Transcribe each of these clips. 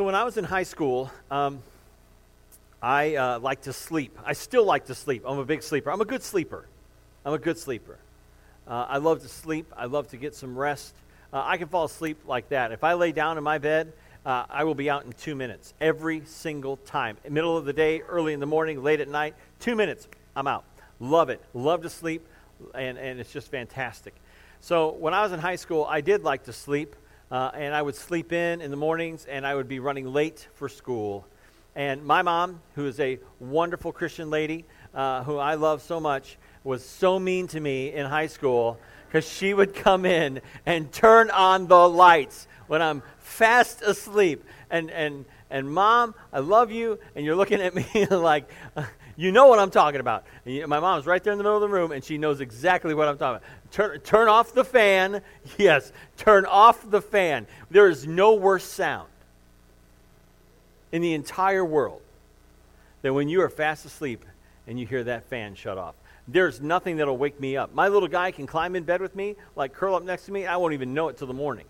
So when I was in high school, um, I uh, like to sleep. I still like to sleep. I'm a big sleeper. I'm a good sleeper. I'm a good sleeper. Uh, I love to sleep. I love to get some rest. Uh, I can fall asleep like that. If I lay down in my bed, uh, I will be out in two minutes every single time. Middle of the day, early in the morning, late at night, two minutes, I'm out. Love it. Love to sleep, and, and it's just fantastic. So when I was in high school, I did like to sleep. Uh, and I would sleep in in the mornings, and I would be running late for school. And my mom, who is a wonderful Christian lady, uh, who I love so much, was so mean to me in high school because she would come in and turn on the lights when I'm fast asleep. And, and, and mom, I love you. And you're looking at me like, you know what I'm talking about. My mom's right there in the middle of the room, and she knows exactly what I'm talking about. Turn, turn off the fan. Yes, turn off the fan. There is no worse sound in the entire world than when you are fast asleep and you hear that fan shut off. There's nothing that'll wake me up. My little guy can climb in bed with me, like curl up next to me. I won't even know it till the morning.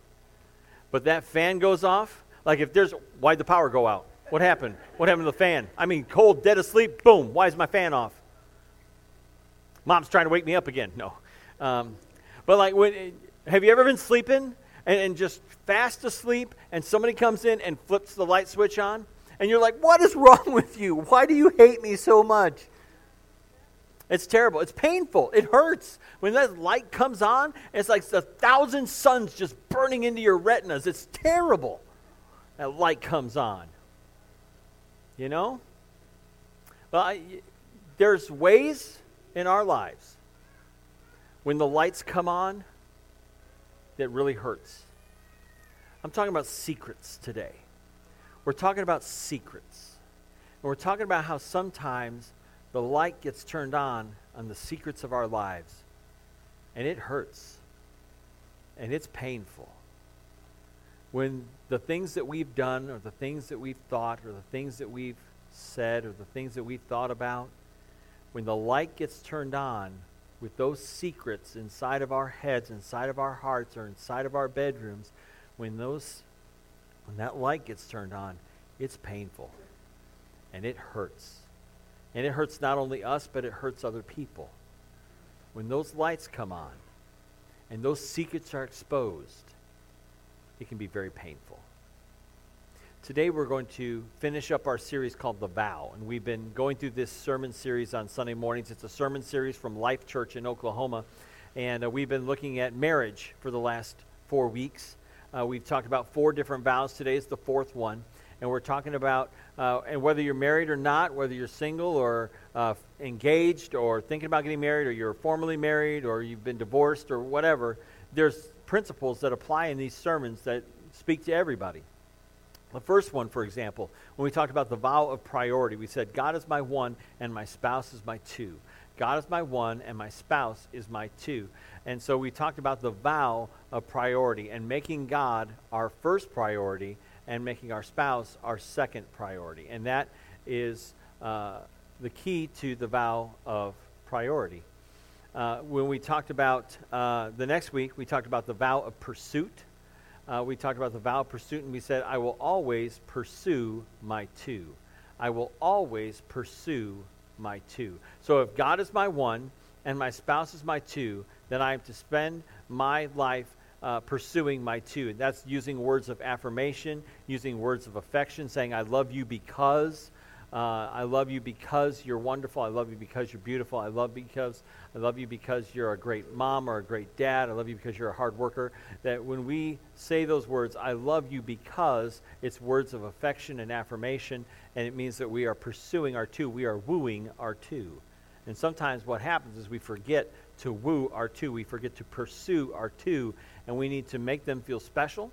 But that fan goes off. Like if there's, why'd the power go out? What happened? What happened to the fan? I mean, cold, dead asleep, boom. Why is my fan off? Mom's trying to wake me up again. No. Um, but like, when, have you ever been sleeping and, and just fast asleep and somebody comes in and flips the light switch on? And you're like, what is wrong with you? Why do you hate me so much? It's terrible. It's painful. It hurts. When that light comes on, it's like a thousand suns just burning into your retinas. It's terrible. That light comes on. You know? Well, I, there's ways in our lives when the lights come on that really hurts. I'm talking about secrets today. We're talking about secrets. And we're talking about how sometimes the light gets turned on on the secrets of our lives, and it hurts, and it's painful. When the things that we've done, or the things that we've thought, or the things that we've said, or the things that we've thought about, when the light gets turned on with those secrets inside of our heads, inside of our hearts, or inside of our bedrooms, when those when that light gets turned on, it's painful and it hurts. And it hurts not only us, but it hurts other people. When those lights come on and those secrets are exposed, it can be very painful. Today we're going to finish up our series called The Vow. And we've been going through this sermon series on Sunday mornings. It's a sermon series from Life Church in Oklahoma. And uh, we've been looking at marriage for the last four weeks. Uh, we've talked about four different vows. Today is the fourth one and we're talking about uh, and whether you're married or not, whether you're single or uh, engaged or thinking about getting married, or you're formally married, or you've been divorced, or whatever. There's principles that apply in these sermons that speak to everybody. The first one, for example, when we talked about the vow of priority, we said, God is my one and my spouse is my two. God is my one and my spouse is my two. And so we talked about the vow of priority and making God our first priority and making our spouse our second priority. And that is uh, the key to the vow of priority. Uh, when we talked about uh, the next week, we talked about the vow of pursuit. Uh, we talked about the vow of pursuit, and we said, I will always pursue my two. I will always pursue my two. So if God is my one and my spouse is my two, then I am to spend my life uh, pursuing my two. That's using words of affirmation, using words of affection, saying, I love you because. Uh, I love you because you're wonderful. I love you because you're beautiful. I love because I love you because you're a great mom or a great dad. I love you because you're a hard worker. That when we say those words, I love you because it's words of affection and affirmation, and it means that we are pursuing our two. We are wooing our two. And sometimes what happens is we forget to woo our two. We forget to pursue our two, and we need to make them feel special.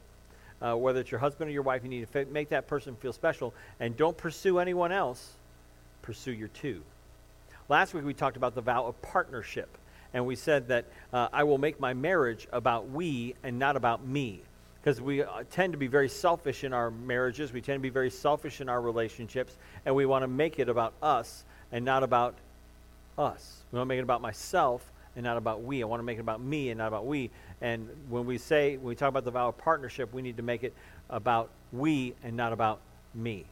Uh, whether it's your husband or your wife, you need to f- make that person feel special. And don't pursue anyone else, pursue your two. Last week we talked about the vow of partnership. And we said that uh, I will make my marriage about we and not about me. Because we uh, tend to be very selfish in our marriages, we tend to be very selfish in our relationships, and we want to make it about us and not about us. We want to make it about myself and not about we. I want to make it about me and not about we. And when we say, when we talk about the vow of partnership, we need to make it about we and not about me.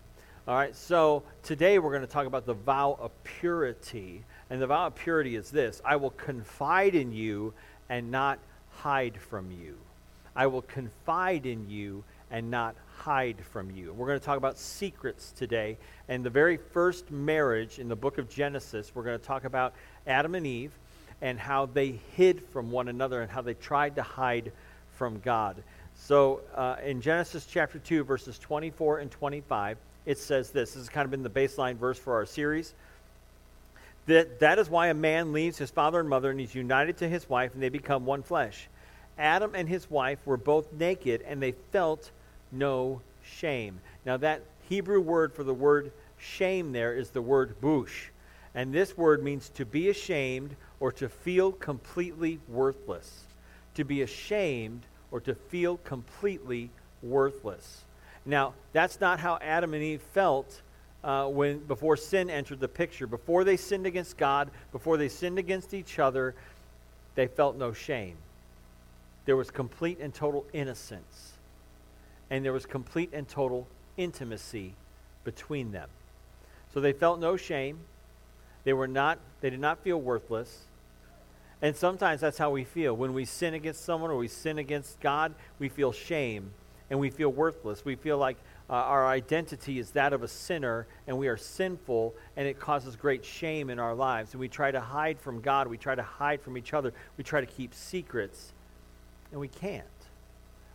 All right, so today we're going to talk about the vow of purity. And the vow of purity is this I will confide in you and not hide from you. I will confide in you and not hide from you. We're going to talk about secrets today. And the very first marriage in the book of Genesis, we're going to talk about Adam and Eve and how they hid from one another and how they tried to hide from God. So uh, in Genesis chapter 2, verses 24 and 25, it says this. This has kind of been the baseline verse for our series. That, that is why a man leaves his father and mother and he's united to his wife and they become one flesh. Adam and his wife were both naked and they felt no shame. Now, that Hebrew word for the word shame there is the word bush. And this word means to be ashamed or to feel completely worthless. To be ashamed or to feel completely worthless. Now, that's not how Adam and Eve felt uh, when before sin entered the picture. Before they sinned against God, before they sinned against each other, they felt no shame. There was complete and total innocence. And there was complete and total intimacy between them. So they felt no shame. They were not they did not feel worthless. And sometimes that's how we feel. When we sin against someone or we sin against God, we feel shame and we feel worthless. We feel like uh, our identity is that of a sinner and we are sinful and it causes great shame in our lives. And we try to hide from God. We try to hide from each other. We try to keep secrets and we can't.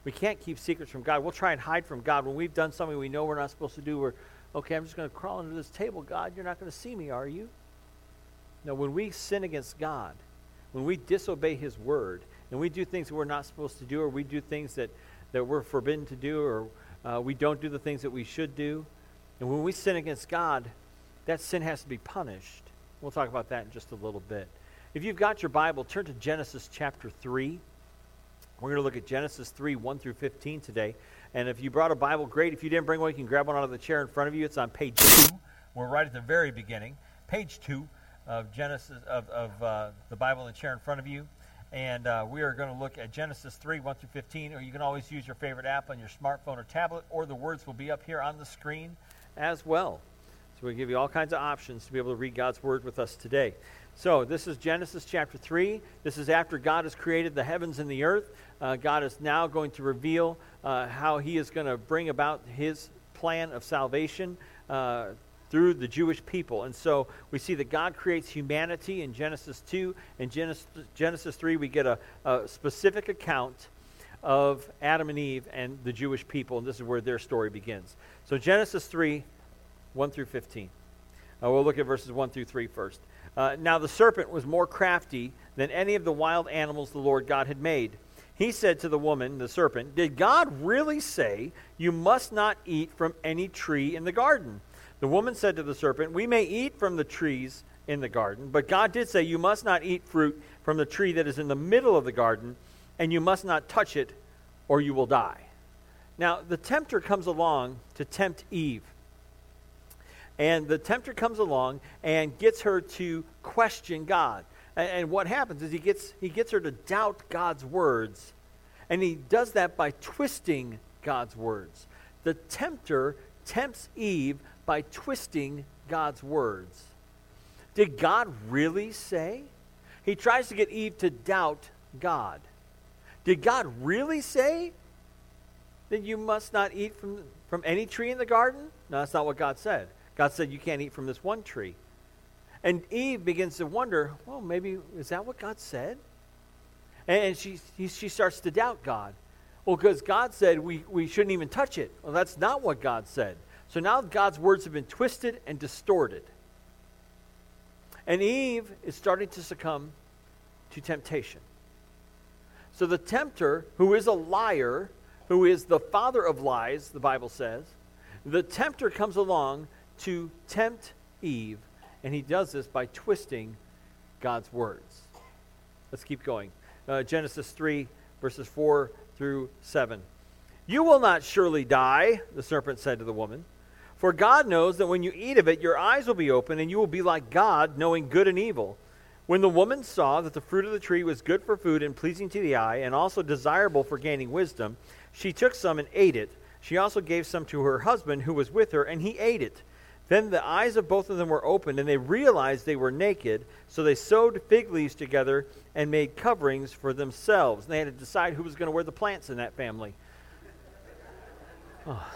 We can't keep secrets from God. We'll try and hide from God. When we've done something we know we're not supposed to do, we're, okay, I'm just going to crawl under this table. God, you're not going to see me, are you? No, when we sin against God, when we disobey His word, and we do things that we're not supposed to do, or we do things that, that we're forbidden to do, or uh, we don't do the things that we should do, and when we sin against God, that sin has to be punished. We'll talk about that in just a little bit. If you've got your Bible, turn to Genesis chapter 3. We're going to look at Genesis 3 1 through 15 today. And if you brought a Bible, great. If you didn't bring one, you can grab one out of the chair in front of you. It's on page 2. We're right at the very beginning. Page 2 of Genesis of, of uh, the Bible the chair in front of you. And uh, we are going to look at Genesis 3 1 through 15. Or you can always use your favorite app on your smartphone or tablet, or the words will be up here on the screen as well. So we give you all kinds of options to be able to read God's Word with us today. So, this is Genesis chapter 3. This is after God has created the heavens and the earth. Uh, God is now going to reveal uh, how He is going to bring about His plan of salvation uh, through the Jewish people. And so we see that God creates humanity in Genesis 2. In Genesis, Genesis 3, we get a, a specific account of Adam and Eve and the Jewish people, and this is where their story begins. So, Genesis 3, 1 through 15. Uh, we'll look at verses 1 through 3 first. Uh, now the serpent was more crafty than any of the wild animals the Lord God had made. He said to the woman, the serpent, Did God really say you must not eat from any tree in the garden? The woman said to the serpent, We may eat from the trees in the garden, but God did say, You must not eat fruit from the tree that is in the middle of the garden, and you must not touch it, or you will die. Now, the tempter comes along to tempt Eve. And the tempter comes along and gets her to question God. And, what happens is he gets, he gets her to doubt God's words. And he does that by twisting God's words. The tempter tempts Eve by twisting God's words. Did God really say? He tries to get Eve to doubt God. Did God really say that you must not eat from, from any tree in the garden? No, that's not what God said. God said, You can't eat from this one tree. And Eve begins to wonder, Well, maybe, is that what God said? And she, she starts to doubt God. Well, because God said we, we shouldn't even touch it. Well, that's not what God said. So now God's words have been twisted and distorted. And Eve is starting to succumb to temptation. So the tempter, who is a liar, who is the father of lies, the Bible says, the tempter comes along to tempt Eve, and he does this by twisting God's words. Let's keep going. Uh, Genesis 3, verses 4 through 7. You will not surely die, the serpent said to the woman. For God knows that when you eat of it, your eyes will be open, and you will be like God, knowing good and evil. When the woman saw that the fruit of the tree was good for food and pleasing to the eye, and also desirable for gaining wisdom, she took some and ate it. She also gave some to her husband who was with her, and he ate it. Then the eyes of both of them were opened, and they realized they were naked. So they sewed fig leaves together and made coverings for themselves. And they had to decide who was going to wear the plants in that family. Oh.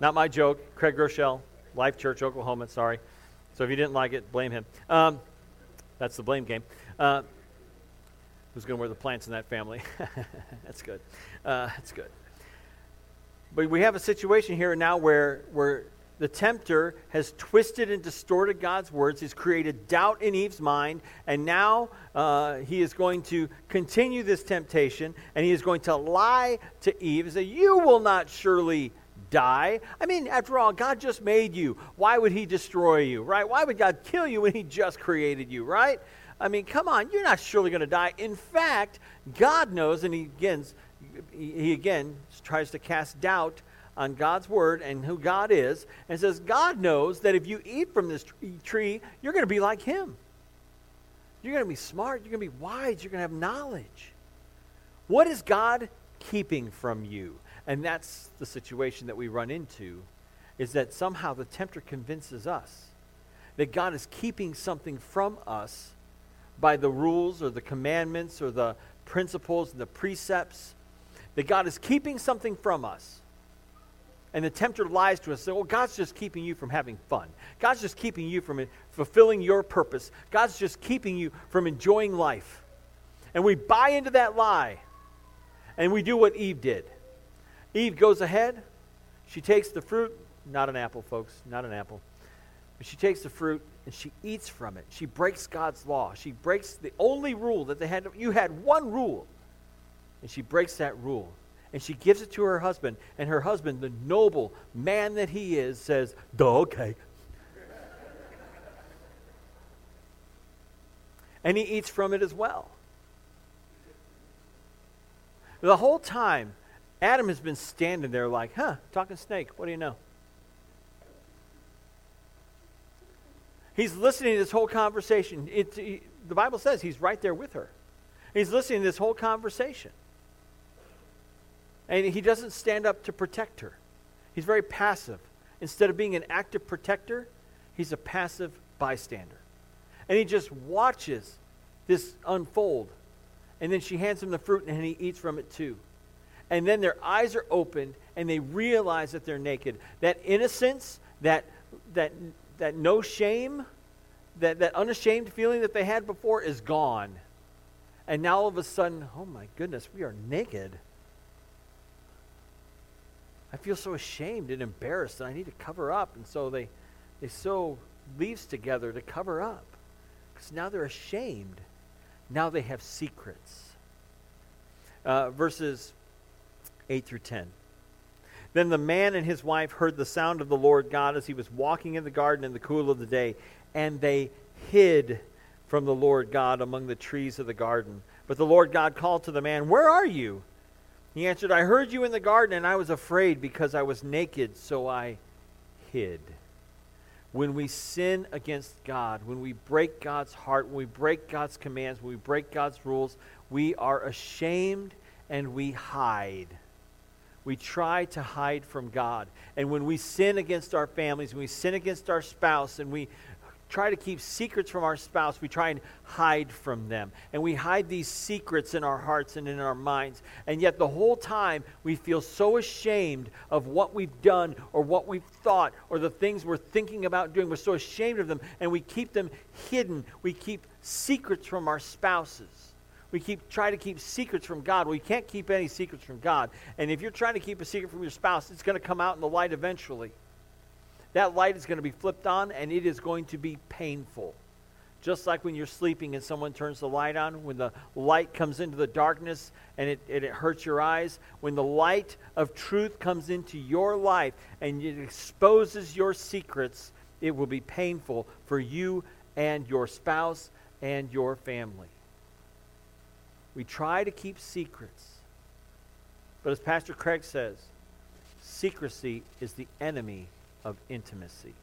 Not my joke. Craig Groeschel, Life Church, Oklahoma. Sorry. So if you didn't like it, blame him. Um, that's the blame game. Uh, who's going to wear the plants in that family? that's good. Uh, that's good. But we have a situation here now where, where the tempter has twisted and distorted God's words. He's created doubt in Eve's mind, and now uh, he is going to continue this temptation, and he is going to lie to Eve and say, You will not surely die. I mean, after all, God just made you. Why would he destroy you, right? Why would God kill you when he just created you, right? I mean, come on, you're not surely going to die. In fact, God knows, and he again, he again tries to cast doubt on God's word and who God is, and says, God knows that if you eat from this tree, you're going to be like him. You're going to be smart, you're going to be wise, you're going to have knowledge. What is God keeping from you? And that's the situation that we run into is that somehow the tempter convinces us that God is keeping something from us by the rules or the commandments or the principles and the precepts, that God is keeping something from us. And the tempter lies to us, say, well, God's just keeping you from having fun. God's just keeping you from fulfilling your purpose. God's just keeping you from enjoying life. And we buy into that lie. And we do what Eve did. Eve goes ahead. She takes the fruit. Not an apple, folks. Not an apple. But she takes the fruit and she eats from it. She breaks God's law. She breaks the only rule that they had. You had one rule. And she breaks that rule and she gives it to her husband. And her husband, the noble man that he is, says, Duh, okay. and he eats from it as well. The whole time, Adam has been standing there like, huh, talking snake, what do you know? He's listening to this whole conversation. He, the Bible says he's right there with her. He's listening to this whole conversation. And he doesn't stand up to protect her. He's very passive. Instead of being an active protector, he's a passive bystander. And he just watches this unfold. And then she hands him the fruit and he eats from it too. And then their eyes are opened and they realize that they're naked. That innocence, that, that, that no shame, that, that unashamed feeling that they had before is gone. And now all of a sudden, oh my goodness, we are naked. I feel so ashamed and embarrassed, and I need to cover up. And so they, they sew leaves together to cover up. Because now they're ashamed. Now they have secrets. Uh, verses 8 through 10. Then the man and his wife heard the sound of the Lord God as he was walking in the garden in the cool of the day, and they hid from the Lord God among the trees of the garden. But the Lord God called to the man, Where are you? He answered, I heard you in the garden, and I was afraid because I was naked, so I hid. When we sin against God, when we break God's heart, when we break God's commands, when we break God's rules, we are ashamed and we hide. We try to hide from God. And when we sin against our families, when we sin against our spouse, and we, try to keep secrets from our spouse, we try and hide from them. And we hide these secrets in our hearts and in our minds. And yet, the whole time, we feel so ashamed of what we've done or what we've thought or the things we're thinking about doing. We're so ashamed of them, and we keep them hidden. We keep secrets from our spouses. We keep try to keep secrets from God. Well, you can't keep any secrets from God. And if you're trying to keep a secret from your spouse, it's going to come out in the light eventually that light is going to be flipped on and it is going to be painful. Just like when you're sleeping and someone turns the light on, when the light comes into the darkness and it, and it hurts your eyes, when the light of truth comes into your life and it exposes your secrets, it will be painful for you and your spouse and your family. We try to keep secrets. But as Pastor Craig says, secrecy is the enemy of intimacy.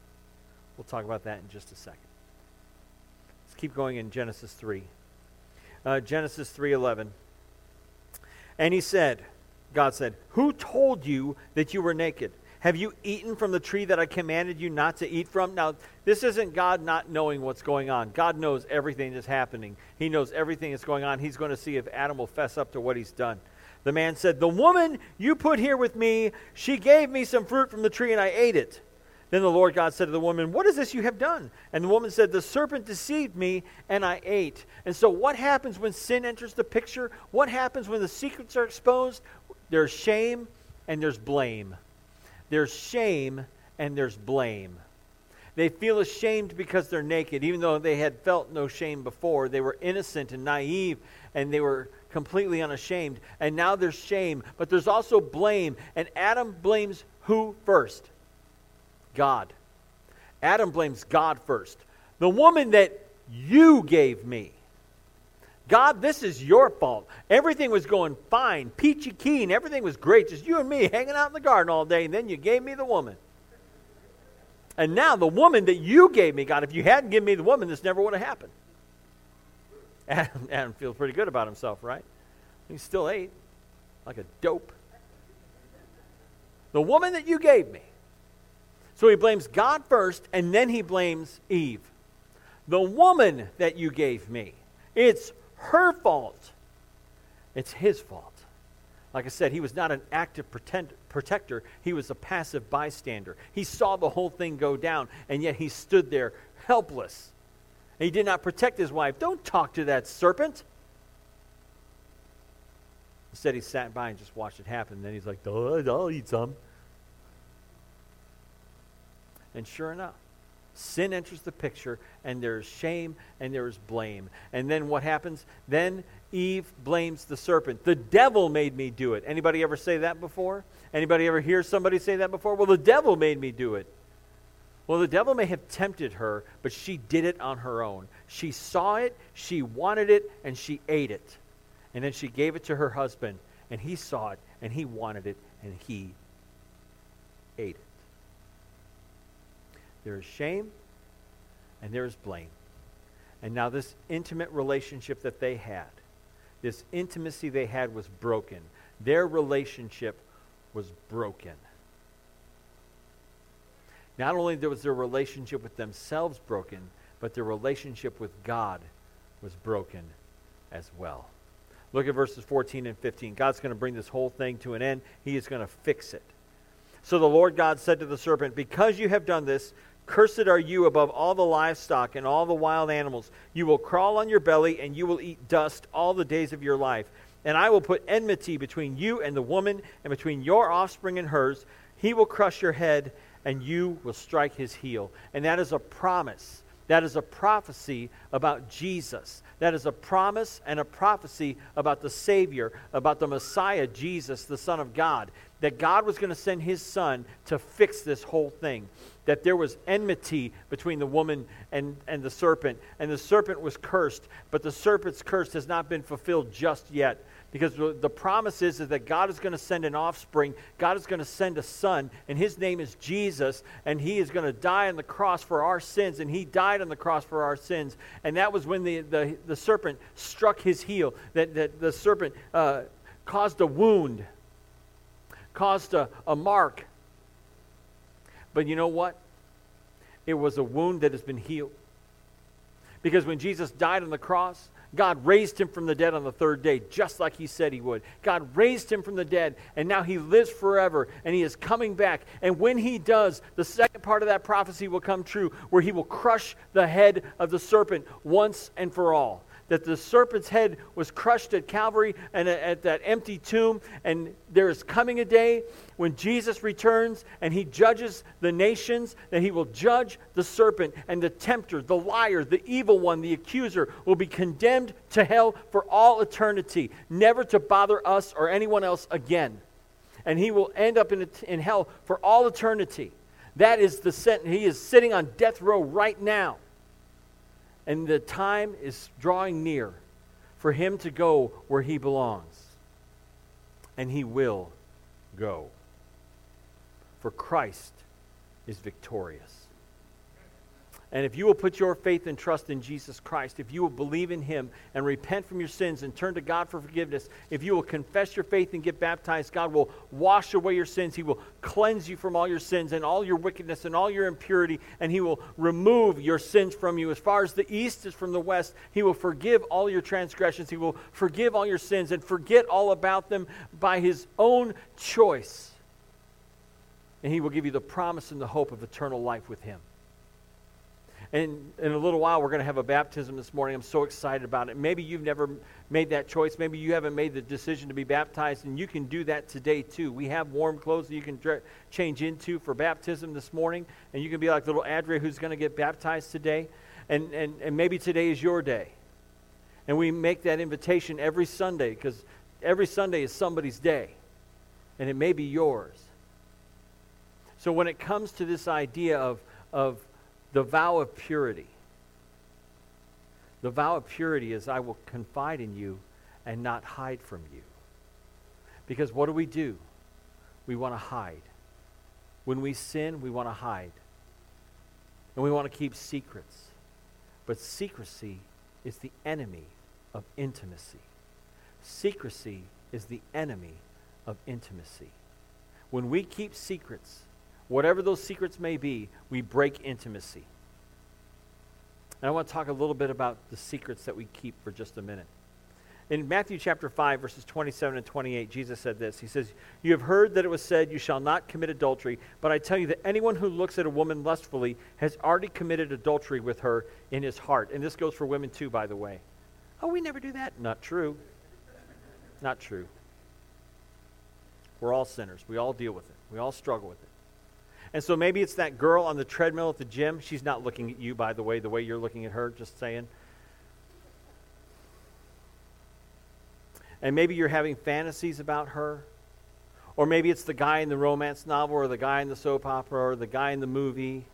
We'll talk about that in just a second. Let's keep going in Genesis 3. Uh, Genesis 3:11. And he said, God said, Who told you that you were naked? Have you eaten from the tree that I commanded you not to eat from? Now, this isn't God not knowing what's going on. God knows everything that's happening. He knows everything that's going on. He's going to see if Adam will fess up to what he's done. The man said, The woman you put here with me, she gave me some fruit from the tree and I ate it. Then the Lord God said to the woman, What is this you have done? And the woman said, The serpent deceived me, and I ate. And so, what happens when sin enters the picture? What happens when the secrets are exposed? There's shame and there's blame. There's shame and there's blame. They feel ashamed because they're naked, even though they had felt no shame before. They were innocent and naive, and they were completely unashamed. And now there's shame, but there's also blame. And Adam blames who first? God. Adam blames God first. The woman that you gave me. God, this is your fault. Everything was going fine, peachy keen, everything was great. Just you and me hanging out in the garden all day, and then you gave me the woman. And now the woman that you gave me, God, if you hadn't given me the woman, this never would have happened. Adam, Adam feels pretty good about himself, right? He still ate like a dope. The woman that you gave me. So he blames God first, and then he blames Eve. The woman that you gave me. It's her fault. It's his fault. Like I said, he was not an active pretend, protector, he was a passive bystander. He saw the whole thing go down, and yet he stood there helpless. And he did not protect his wife. Don't talk to that serpent. Instead, he sat by and just watched it happen. Then he's like, I'll eat some. And sure enough, sin enters the picture, and there's shame and there's blame. And then what happens? Then Eve blames the serpent. The devil made me do it. Anybody ever say that before? Anybody ever hear somebody say that before? Well, the devil made me do it. Well, the devil may have tempted her, but she did it on her own. She saw it, she wanted it, and she ate it. And then she gave it to her husband, and he saw it, and he wanted it, and he ate it. There is shame and there is blame. And now, this intimate relationship that they had, this intimacy they had was broken. Their relationship was broken. Not only was their relationship with themselves broken, but their relationship with God was broken as well. Look at verses 14 and 15. God's going to bring this whole thing to an end. He is going to fix it. So the Lord God said to the serpent, Because you have done this, Cursed are you above all the livestock and all the wild animals. You will crawl on your belly, and you will eat dust all the days of your life. And I will put enmity between you and the woman, and between your offspring and hers. He will crush your head, and you will strike his heel. And that is a promise. That is a prophecy about Jesus. That is a promise and a prophecy about the Savior, about the Messiah, Jesus, the Son of God. That God was going to send his Son to fix this whole thing that there was enmity between the woman and, and the serpent, and the serpent was cursed, but the serpent's curse has not been fulfilled just yet. Because the promise is, is that God is going to send an offspring. God is going to send a son, and his name is Jesus, and he is going to die on the cross for our sins, and he died on the cross for our sins. And that was when the, the, the serpent struck his heel, that, that the serpent uh, caused a wound, caused a, a mark but you know what? It was a wound that has been healed. Because when Jesus died on the cross, God raised him from the dead on the third day, just like he said he would. God raised him from the dead, and now he lives forever, and he is coming back. And when he does, the second part of that prophecy will come true, where he will crush the head of the serpent once and for all that the serpent's head was crushed at Calvary and at that empty tomb. And there is coming a day when Jesus returns and he judges the nations, that he will judge the serpent and the tempter, the liar, the evil one, the accuser will be condemned to hell for all eternity, never to bother us or anyone else again. And he will end up in, in hell for all eternity. That is the sentence. He is sitting on death row right now. And the time is drawing near for him to go where he belongs. And he will go. For Christ is victorious. And if you will put your faith and trust in Jesus Christ, if you will believe in Him and repent from your sins and turn to God for forgiveness, if you will confess your faith and get baptized, God will wash away your sins. He will cleanse you from all your sins and all your wickedness and all your impurity, and He will remove your sins from you. As far as the east is from the west, He will forgive all your transgressions. He will forgive all your sins and forget all about them by His own choice. And He will give you the promise and the hope of eternal life with Him. And in a little while, we're going to have a baptism this morning. I'm so excited about it. Maybe you've never made that choice. Maybe you haven't made the decision to be baptized, and you can do that today too. We have warm clothes that you can dre- change into for baptism this morning, and you can be like little Adria who's going to get baptized today. And, and, and maybe today is your day. And we make that invitation every Sunday because every Sunday is somebody's day, and it may be yours. So when it comes to this idea of, of the vow of purity. The vow of purity is I will confide in you and not hide from you. Because what do we do? We want to hide. When we sin, we want to hide. And we want to keep secrets. But secrecy is the enemy of intimacy. Secrecy is the enemy of intimacy. When we keep secrets, whatever those secrets may be, we break intimacy. And I want to talk a little bit about the secrets that we keep for just a minute. In Matthew chapter 5, verses 27 and 28, Jesus said this. He says, You have heard that it was said, You shall not commit adultery, but I tell you that anyone who looks at a woman lustfully has already committed adultery with her in his heart. And this goes for women too, by the way. Oh, we never do that. Not true. Not true. We're all sinners. We all deal with it, we all struggle with it. And so maybe it's that girl on the treadmill at the gym. She's not looking at you, by the way, the way you're looking at her, just saying. And maybe you're having fantasies about her. Or maybe it's the guy in the romance novel, or the guy in the soap opera, or the guy in the movie.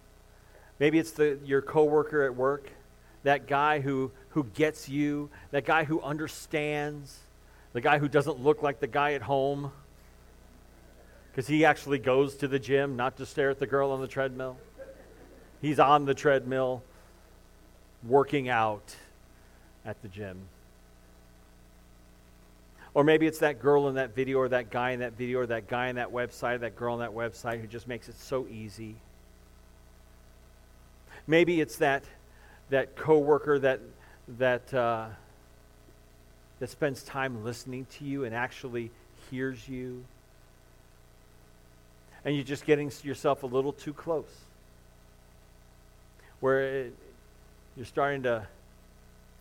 Maybe it's the, your coworker at work, that guy who, who gets you, that guy who understands, the guy who doesn't look like the guy at home because he actually goes to the gym, not to stare at the girl on the treadmill. He's on the treadmill, working out at the gym. Or maybe it's that girl in that video, or that guy in that video, or that guy in that website, or that girl on that website who just makes it so easy. Maybe it's that that coworker that that uh, that spends time listening to you and actually hears you and you're just getting yourself a little too close. Where it, you're starting to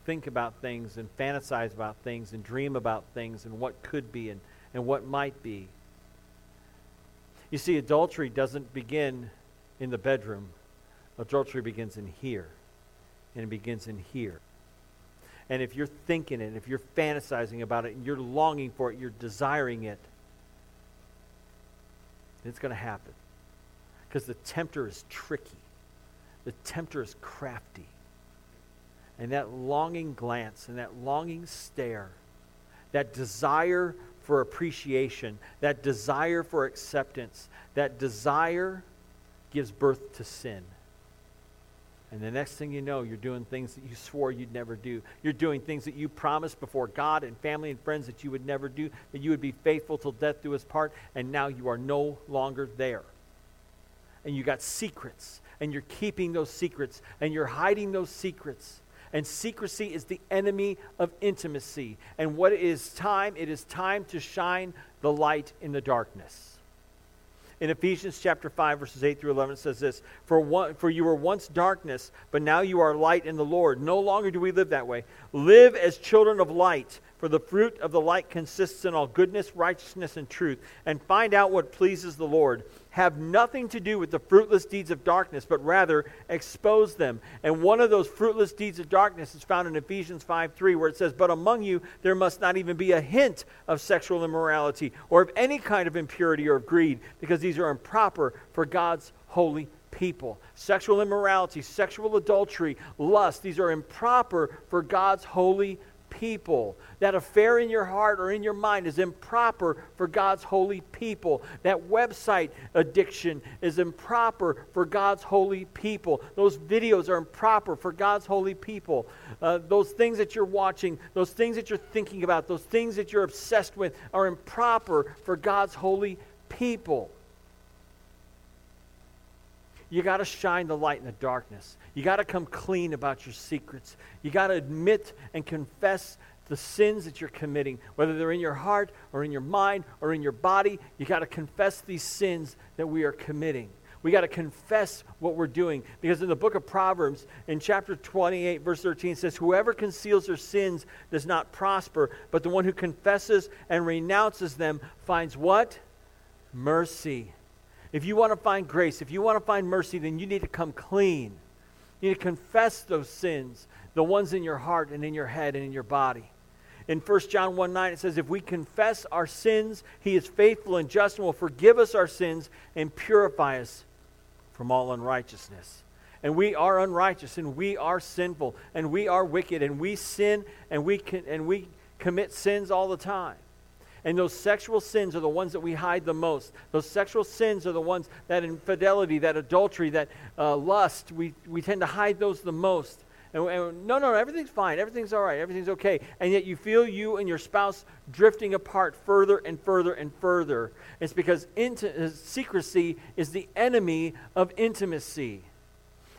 think about things and fantasize about things and dream about things and what could be and, and what might be. You see, adultery doesn't begin in the bedroom, adultery begins in here, and it begins in here. And if you're thinking it, if you're fantasizing about it, and you're longing for it, you're desiring it, it's going to happen. Because the tempter is tricky, the tempter is crafty. And that longing glance and that longing stare, that desire for appreciation, that desire for acceptance, that desire gives birth to sin. And the next thing you know, you're doing things that you swore you'd never do. You're doing things that you promised before God and family and friends that you would never do, that you would be faithful till death do us part, and now you are no longer there. And you got secrets, and you're keeping those secrets, and you're hiding those secrets. And secrecy is the enemy of intimacy. And what is time? It is time to shine the light in the darkness. In Ephesians chapter 5, verses 8 through 11, it says this for, one, for you were once darkness, but now you are light in the Lord. No longer do we live that way. Live as children of light, for the fruit of the light consists in all goodness, righteousness, and truth. And find out what pleases the Lord have nothing to do with the fruitless deeds of darkness, but rather expose them. And one of those fruitless deeds of darkness is found in Ephesians 5 3, where it says, But among you there must not even be a hint of sexual immorality or of any kind of impurity or of greed, because these are improper for God's holy people. Sexual immorality, sexual adultery, lust, these are improper for God's holy people. People, that affair in your heart or in your mind is improper for God's holy people. That website addiction is improper for God's holy people. Those videos are improper for God's holy people. Uh, those things that you're watching, those things that you're thinking about, those things that you're obsessed with are improper for God's holy people. You got to shine the light in the darkness. You got to come clean about your secrets. You got to admit and confess the sins that you're committing, whether they're in your heart or in your mind or in your body. You got to confess these sins that we are committing. We got to confess what we're doing. Because in the book of Proverbs, in chapter 28, verse 13, says, Whoever conceals their sins does not prosper, but the one who confesses and renounces them finds what? Mercy. If you want to find grace, if you want to find mercy, then you need to come clean. You need to confess those sins, the ones in your heart and in your head and in your body. In 1 John 1 9, it says, If we confess our sins, he is faithful and just and will forgive us our sins and purify us from all unrighteousness. And we are unrighteous and we are sinful and we are wicked and we sin and we, can, and we commit sins all the time. And those sexual sins are the ones that we hide the most. Those sexual sins are the ones that infidelity, that adultery, that uh, lust, we, we tend to hide those the most. And, and, no, no, everything's fine. Everything's all right. Everything's okay. And yet you feel you and your spouse drifting apart further and further and further. It's because inti- uh, secrecy is the enemy of intimacy.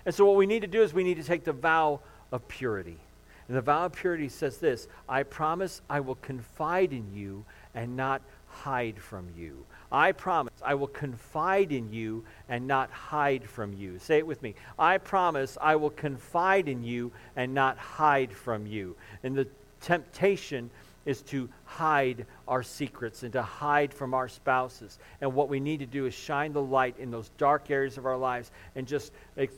And so what we need to do is we need to take the vow of purity. And the vow of purity says this I promise I will confide in you and not hide from you. I promise I will confide in you and not hide from you. Say it with me. I promise I will confide in you and not hide from you. And the temptation is to hide our secrets and to hide from our spouses. And what we need to do is shine the light in those dark areas of our lives and just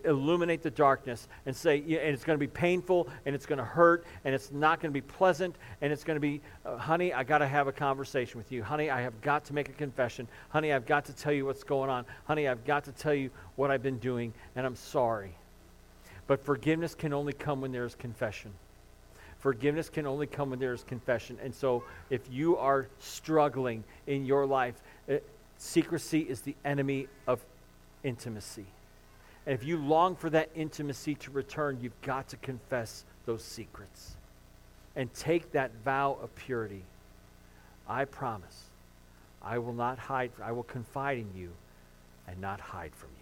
illuminate the darkness and say, and it's going to be painful and it's going to hurt and it's not going to be pleasant and it's going to be, uh, honey, I got to have a conversation with you. Honey, I have got to make a confession. Honey, I've got to tell you what's going on. Honey, I've got to tell you what I've been doing and I'm sorry. But forgiveness can only come when there is confession. Forgiveness can only come when there is confession. And so if you are struggling in your life, it, uh, secrecy is the enemy of intimacy. And if you long for that intimacy to return, you've got to confess those secrets and take that vow of purity. I promise I will not hide, I will confide in you and not hide from you.